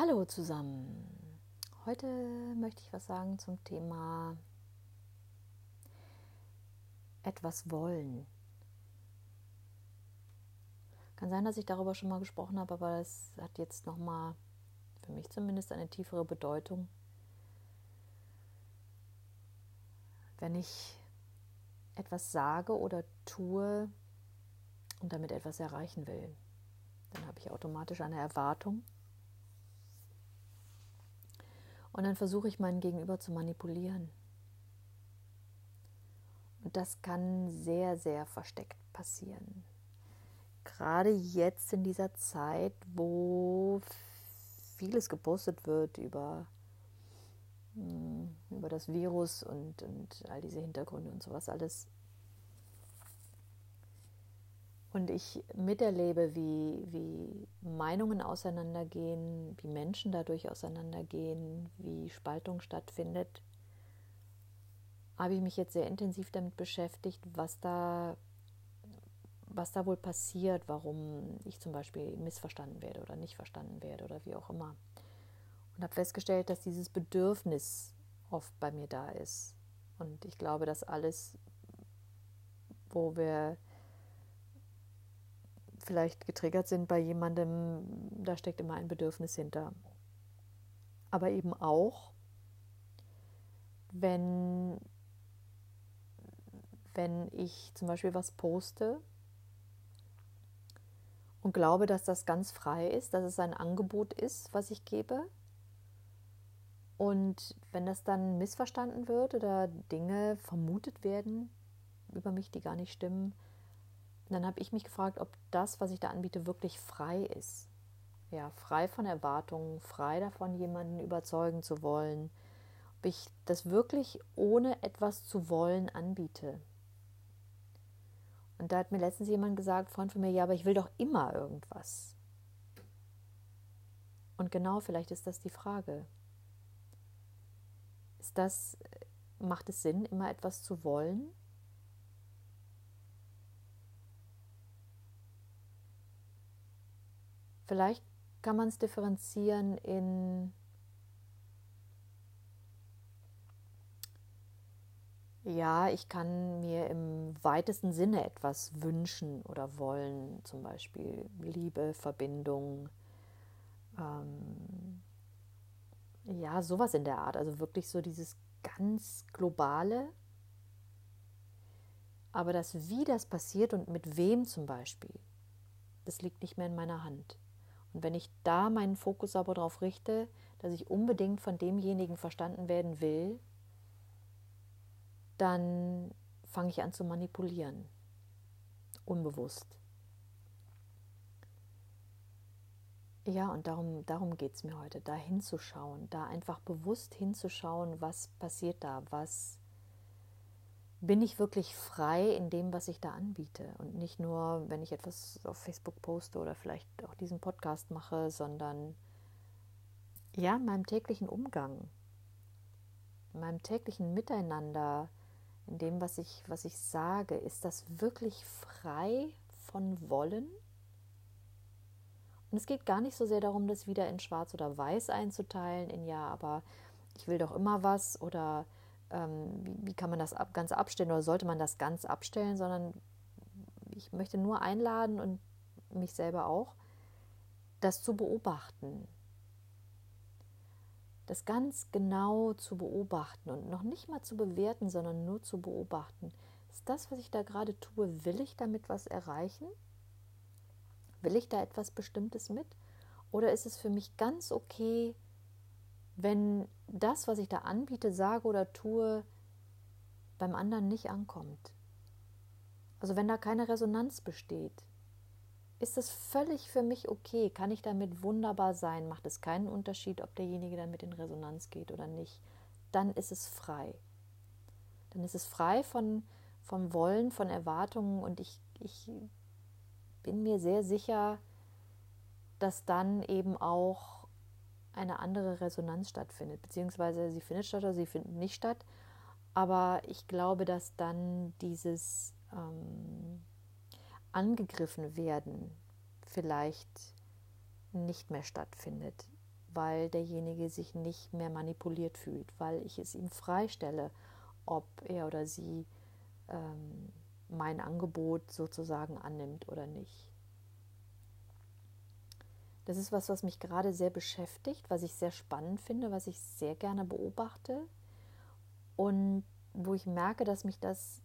Hallo zusammen. Heute möchte ich was sagen zum Thema etwas wollen. Kann sein, dass ich darüber schon mal gesprochen habe, aber es hat jetzt noch mal für mich zumindest eine tiefere Bedeutung. Wenn ich etwas sage oder tue und damit etwas erreichen will, dann habe ich automatisch eine Erwartung und dann versuche ich meinen Gegenüber zu manipulieren. Und das kann sehr, sehr versteckt passieren. Gerade jetzt in dieser Zeit, wo vieles gepostet wird über, hm, über das Virus und, und all diese Hintergründe und sowas alles, und ich miterlebe, wie, wie Meinungen auseinandergehen, wie Menschen dadurch auseinandergehen, wie Spaltung stattfindet, habe ich mich jetzt sehr intensiv damit beschäftigt, was da, was da wohl passiert, warum ich zum Beispiel missverstanden werde oder nicht verstanden werde oder wie auch immer. Und habe festgestellt, dass dieses Bedürfnis oft bei mir da ist. Und ich glaube, dass alles, wo wir vielleicht getriggert sind bei jemandem, da steckt immer ein Bedürfnis hinter. Aber eben auch, wenn, wenn ich zum Beispiel was poste und glaube, dass das ganz frei ist, dass es ein Angebot ist, was ich gebe. Und wenn das dann missverstanden wird oder Dinge vermutet werden über mich, die gar nicht stimmen, dann habe ich mich gefragt, ob das, was ich da anbiete, wirklich frei ist. Ja, frei von Erwartungen, frei davon, jemanden überzeugen zu wollen. Ob ich das wirklich ohne etwas zu wollen anbiete. Und da hat mir letztens jemand gesagt, Freund von mir, ja, aber ich will doch immer irgendwas. Und genau, vielleicht ist das die Frage. Ist das, macht es Sinn, immer etwas zu wollen? Vielleicht kann man es differenzieren in Ja, ich kann mir im weitesten Sinne etwas wünschen oder wollen, zum Beispiel Liebe, Verbindung, ähm, ja, sowas in der Art. Also wirklich so dieses ganz globale. Aber das, wie das passiert und mit wem zum Beispiel, das liegt nicht mehr in meiner Hand. Und wenn ich da meinen Fokus aber darauf richte, dass ich unbedingt von demjenigen verstanden werden will, dann fange ich an zu manipulieren. Unbewusst. Ja, und darum, darum geht es mir heute, da hinzuschauen, da einfach bewusst hinzuschauen, was passiert da, was bin ich wirklich frei in dem, was ich da anbiete. Und nicht nur, wenn ich etwas auf Facebook poste oder vielleicht auch diesen Podcast mache, sondern ja, in meinem täglichen Umgang, in meinem täglichen Miteinander, in dem, was ich, was ich sage, ist das wirklich frei von Wollen? Und es geht gar nicht so sehr darum, das wieder in Schwarz oder Weiß einzuteilen, in ja, aber ich will doch immer was oder ähm, wie, wie, kann man das ab, ganz abstellen oder sollte man das ganz abstellen, sondern ich möchte nur einladen und mich selber auch, das zu beobachten. Das ganz genau zu beobachten und noch nicht mal zu bewerten, sondern nur zu beobachten. Ist das, was ich da gerade tue, will ich damit was erreichen? Will ich da etwas Bestimmtes mit? Oder ist es für mich ganz okay, wenn das, was ich da anbiete, sage oder tue, beim anderen nicht ankommt. Also wenn da keine Resonanz besteht, ist es völlig für mich okay, kann ich damit wunderbar sein, macht es keinen Unterschied, ob derjenige damit in Resonanz geht oder nicht, dann ist es frei. Dann ist es frei von, vom Wollen, von Erwartungen und ich, ich bin mir sehr sicher, dass dann eben auch eine andere Resonanz stattfindet, beziehungsweise sie findet statt oder sie findet nicht statt. Aber ich glaube, dass dann dieses ähm, angegriffen werden vielleicht nicht mehr stattfindet. weil derjenige sich nicht mehr manipuliert fühlt, weil ich es ihm freistelle, ob er oder sie ähm, mein Angebot sozusagen annimmt oder nicht. Das ist was, was mich gerade sehr beschäftigt, was ich sehr spannend finde, was ich sehr gerne beobachte und wo ich merke, dass mich das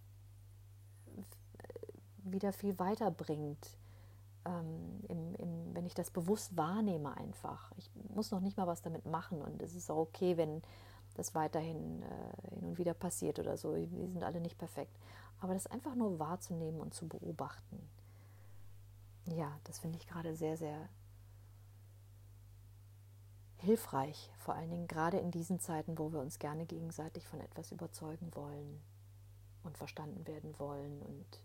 wieder viel weiterbringt, ähm, im, im, wenn ich das bewusst wahrnehme einfach. Ich muss noch nicht mal was damit machen und es ist auch okay, wenn das weiterhin äh, hin und wieder passiert oder so. Wir sind alle nicht perfekt. Aber das einfach nur wahrzunehmen und zu beobachten, ja, das finde ich gerade sehr, sehr hilfreich, vor allen Dingen gerade in diesen Zeiten, wo wir uns gerne gegenseitig von etwas überzeugen wollen und verstanden werden wollen und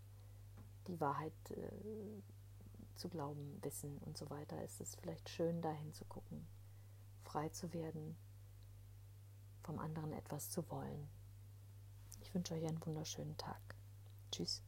die Wahrheit äh, zu glauben wissen und so weiter, ist es vielleicht schön, dahin zu gucken, frei zu werden, vom anderen etwas zu wollen. Ich wünsche euch einen wunderschönen Tag. Tschüss.